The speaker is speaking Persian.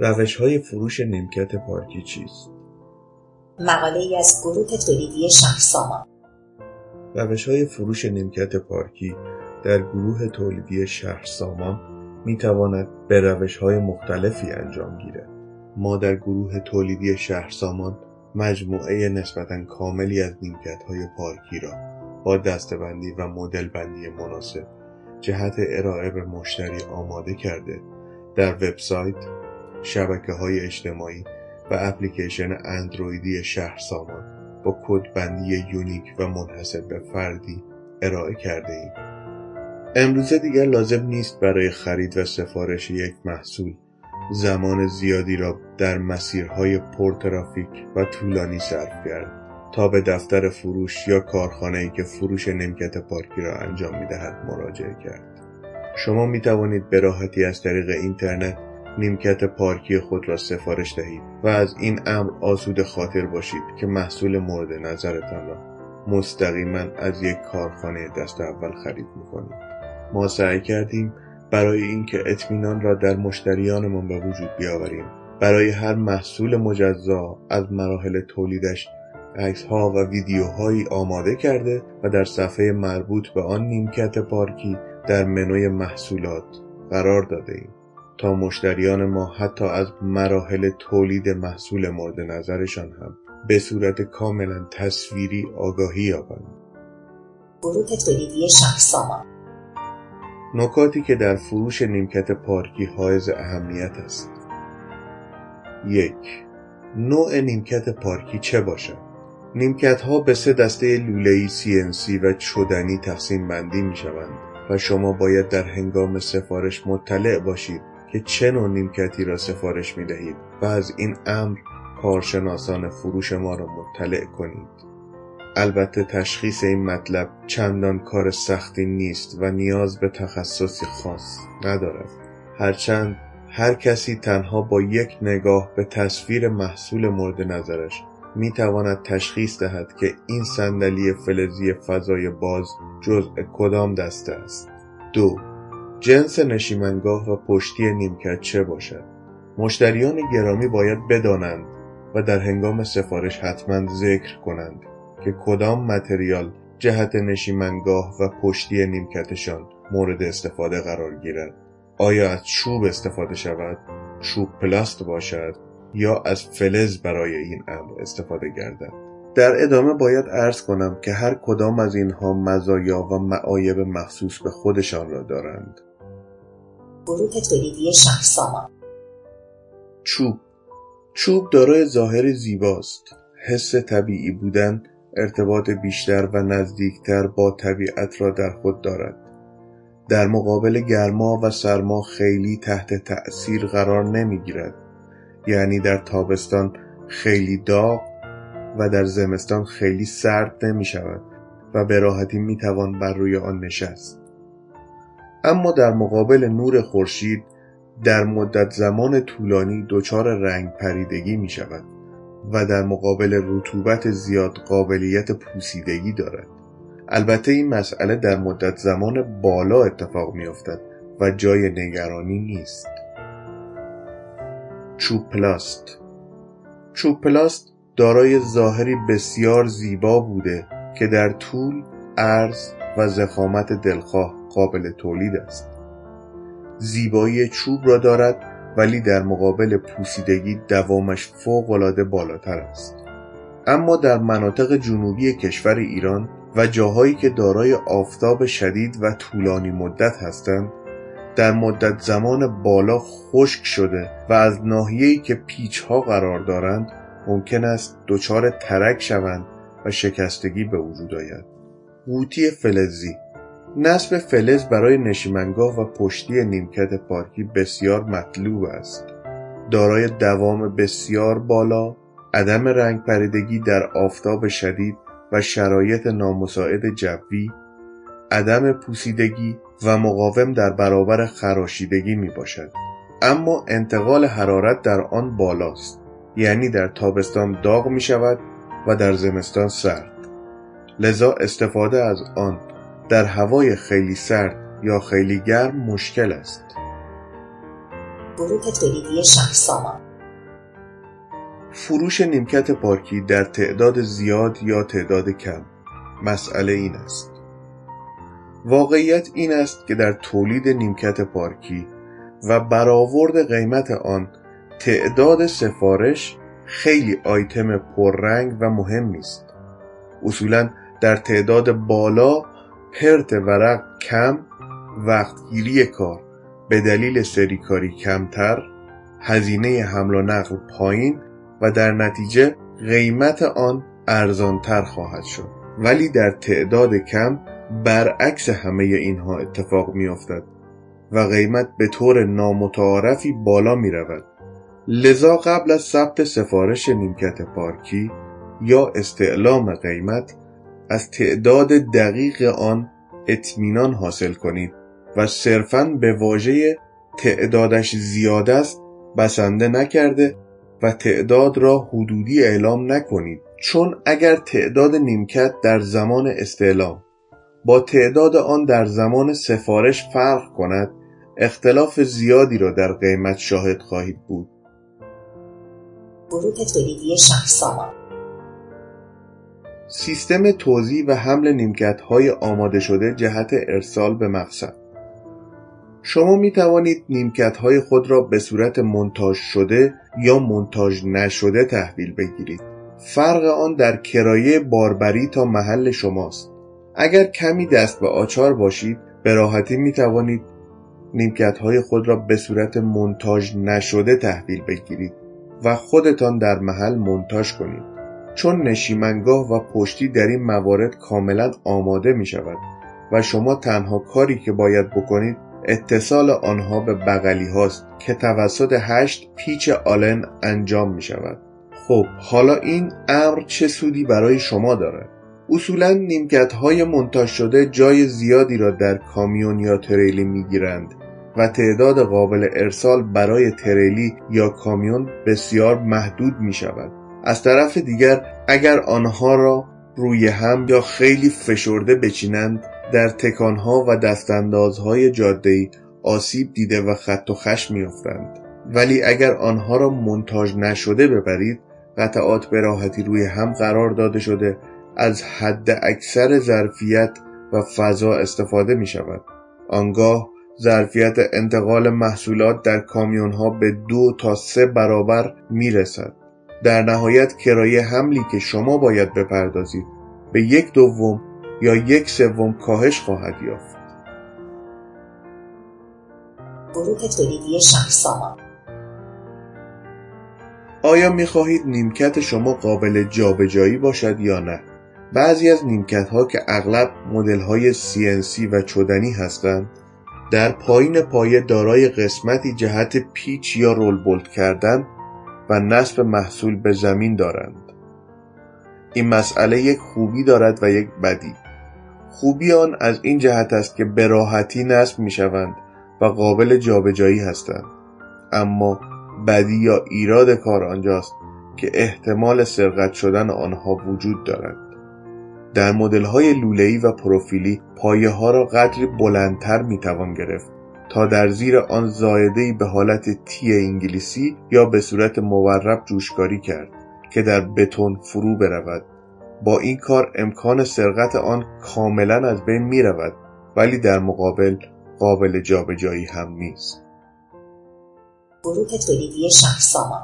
روش های فروش نیمکت پارکی چیست؟ مقاله ای از گروه تولیدی شهرسامان روش های فروش نیمکت پارکی در گروه تولیدی شهر سامان می تواند به روش های مختلفی انجام گیرد. ما در گروه تولیدی شهر سامان مجموعه نسبتا کاملی از نیمکت های پارکی را با دستبندی و مدل بندی مناسب جهت ارائه به مشتری آماده کرده در وبسایت، شبکه های اجتماعی و اپلیکیشن اندرویدی شهر سامان با کد بندی unique و منحصر به فردی ارائه کرده ایم. امروزه دیگر لازم نیست برای خرید و سفارش یک محصول زمان زیادی را در مسیرهای پرترافیک و طولانی صرف کرد تا به دفتر فروش یا ای که فروش نیمکت پارکی را انجام می‌دهد مراجعه کرد. شما می توانید به راحتی از طریق اینترنت نیمکت پارکی خود را سفارش دهید و از این امر آسوده خاطر باشید که محصول مورد نظرتان را مستقیما از یک کارخانه دست اول خرید می‌کنید ما سعی کردیم برای اینکه اطمینان را در مشتریانمان به وجود بیاوریم برای هر محصول مجزا از مراحل تولیدش عکس ها و ویدیوهایی آماده کرده و در صفحه مربوط به آن نیمکت پارکی در منوی محصولات قرار داده ایم. تا مشتریان ما حتی از مراحل تولید محصول مورد نظرشان هم به صورت کاملا تصویری آگاهی یابند. گروه تولیدی نکاتی که در فروش نیمکت پارکی حائز اهمیت است یک نوع نیمکت پارکی چه باشد؟ نیمکت ها به سه دسته لوله‌ای CNC و چدنی تقسیم بندی می شوند و شما باید در هنگام سفارش مطلع باشید که چه نوع نیمکتی را سفارش می دهید و از این امر کارشناسان فروش ما را مطلع کنید. البته تشخیص این مطلب چندان کار سختی نیست و نیاز به تخصصی خاص ندارد. هرچند هر کسی تنها با یک نگاه به تصویر محصول مورد نظرش می تواند تشخیص دهد که این صندلی فلزی فضای باز جزء کدام دسته است. دو جنس نشیمنگاه و پشتی نیمکت چه باشد؟ مشتریان گرامی باید بدانند و در هنگام سفارش حتما ذکر کنند که کدام متریال جهت نشیمنگاه و پشتی نیمکتشان مورد استفاده قرار گیرد. آیا از چوب استفاده شود؟ چوب پلاست باشد یا از فلز برای این امر استفاده گردد؟ در ادامه باید عرض کنم که هر کدام از اینها مزایا و معایب مخصوص به خودشان را دارند. گروه تولیدی شهرسامان. چوب. چوب دارای ظاهر زیباست. حس طبیعی بودن ارتباط بیشتر و نزدیکتر با طبیعت را در خود دارد. در مقابل گرما و سرما خیلی تحت تأثیر قرار نمی گیرد یعنی در تابستان خیلی داغ و در زمستان خیلی سرد نمی شود و به راحتی می توان بر روی آن نشست. اما در مقابل نور خورشید در مدت زمان طولانی دچار رنگ پریدگی می شود و در مقابل رطوبت زیاد قابلیت پوسیدگی دارد. البته این مسئله در مدت زمان بالا اتفاق می افتد و جای نگرانی نیست. چوب پلاست چوب پلاست دارای ظاهری بسیار زیبا بوده که در طول عرض و زخامت دلخواه قابل تولید است. زیبایی چوب را دارد ولی در مقابل پوسیدگی دوامش العاده بالاتر است. اما در مناطق جنوبی کشور ایران و جاهایی که دارای آفتاب شدید و طولانی مدت هستند در مدت زمان بالا خشک شده و از ناحیه‌ای که پیچها قرار دارند ممکن است دچار ترک شوند و شکستگی به وجود آید. قوطی فلزی نصب فلز برای نشیمنگاه و پشتی نیمکت پارکی بسیار مطلوب است. دارای دوام بسیار بالا عدم رنگ پریدگی در آفتاب شدید و شرایط نامساعد جوی عدم پوسیدگی و مقاوم در برابر خراشیدگی می باشد اما انتقال حرارت در آن بالاست یعنی در تابستان داغ می شود و در زمستان سرد. لذا استفاده از آن در هوای خیلی سرد یا خیلی گرم مشکل است. گروه تولیدی فروش نیمکت پارکی در تعداد زیاد یا تعداد کم؟ مسئله این است. واقعیت این است که در تولید نیمکت پارکی و برآورد قیمت آن تعداد سفارش خیلی آیتم پررنگ و مهم است. اصولا در تعداد بالا پرت ورق کم وقتگیری کار. به دلیل سریکاری کمتر هزینه حمل و نقل پایین و در نتیجه قیمت آن ارزانتر خواهد شد. ولی در تعداد کم برعکس همه اینها اتفاق می افتد و قیمت به طور نامتعارفی بالا می رود لذا قبل از ثبت سفارش نیمکت پارکی یا استعلام قیمت از تعداد دقیق آن اطمینان حاصل کنید و صرفا به واژه تعدادش زیاد است بسنده نکرده و تعداد را حدودی اعلام نکنید. چون اگر تعداد نیمکت در زمان استعلام با تعداد آن در زمان سفارش فرق کند اختلاف زیادی را در قیمت شاهد خواهید بود. گروه تولیدی شهرسامان سیستم توزیع و حمل نیمکت های آماده شده جهت ارسال به مقصد. شما می توانید نیمکت های خود را به صورت منتاج شده یا منتاج نشده تحویل بگیرید. فرق آن در کرایه باربری تا محل شماست. اگر کمی دست به آچار باشید به راحتی می توانید نیمکت های خود را به صورت منتاج نشده تحویل بگیرید و خودتان در محل منتاج کنید. چون نشیمنگاه و پشتی در این موارد کاملا آماده می شود و شما تنها کاری که باید بکنید اتصال آنها به بغلی هاست که توسط هشت پیچ آلن انجام می شود خب حالا این امر چه سودی برای شما داره؟ اصولا نیمکت های منتاج شده جای زیادی را در کامیون یا تریلی می گیرند و تعداد قابل ارسال برای تریلی یا کامیون بسیار محدود می شود از طرف دیگر اگر آنها را روی هم یا خیلی فشرده بچینند در تکانها و دستاندازهای جاده‌ای آسیب دیده و خط و خش میافتند. ولی اگر آنها را منتاج نشده ببرید قطعات به راحتی روی هم قرار داده شده از حد اکثر ظرفیت و فضا استفاده می شود آنگاه ظرفیت انتقال محصولات در کامیون ها به دو تا سه برابر می رسد در نهایت کرایه حملی که شما باید بپردازید به یک دوم یا یک سوم کاهش خواهد یافت. گروه تولیدی شهرسامان. آیا می خواهید نیمکت شما قابل جابجایی باشد یا نه؟ بعضی از نیمکت ها که اغلب مدل های CNC و چدنی هستند در پایین پایه دارای قسمتی جهت پیچ یا رول بولت کردن و نصب محصول به زمین دارند. این مسئله یک خوبی دارد و یک بدی. خوبی آن از این جهت است که به راحتی نصب می شوند و قابل جابجایی هستند. اما بدی یا ایراد کار آنجاست که احتمال سرقت شدن آنها وجود دارد. در مدل های لوله‌ای و پروفیلی پایه ها را قدری بلندتر می توان گرفت تا در زیر آن زایده به حالت تی انگلیسی یا به صورت مورب جوشکاری کرد که در بتون فرو برود. با این کار امکان سرقت آن کاملا از بین می رود ولی در مقابل قابل جابجایی هم نیست. گروه تولیدی شهرسامان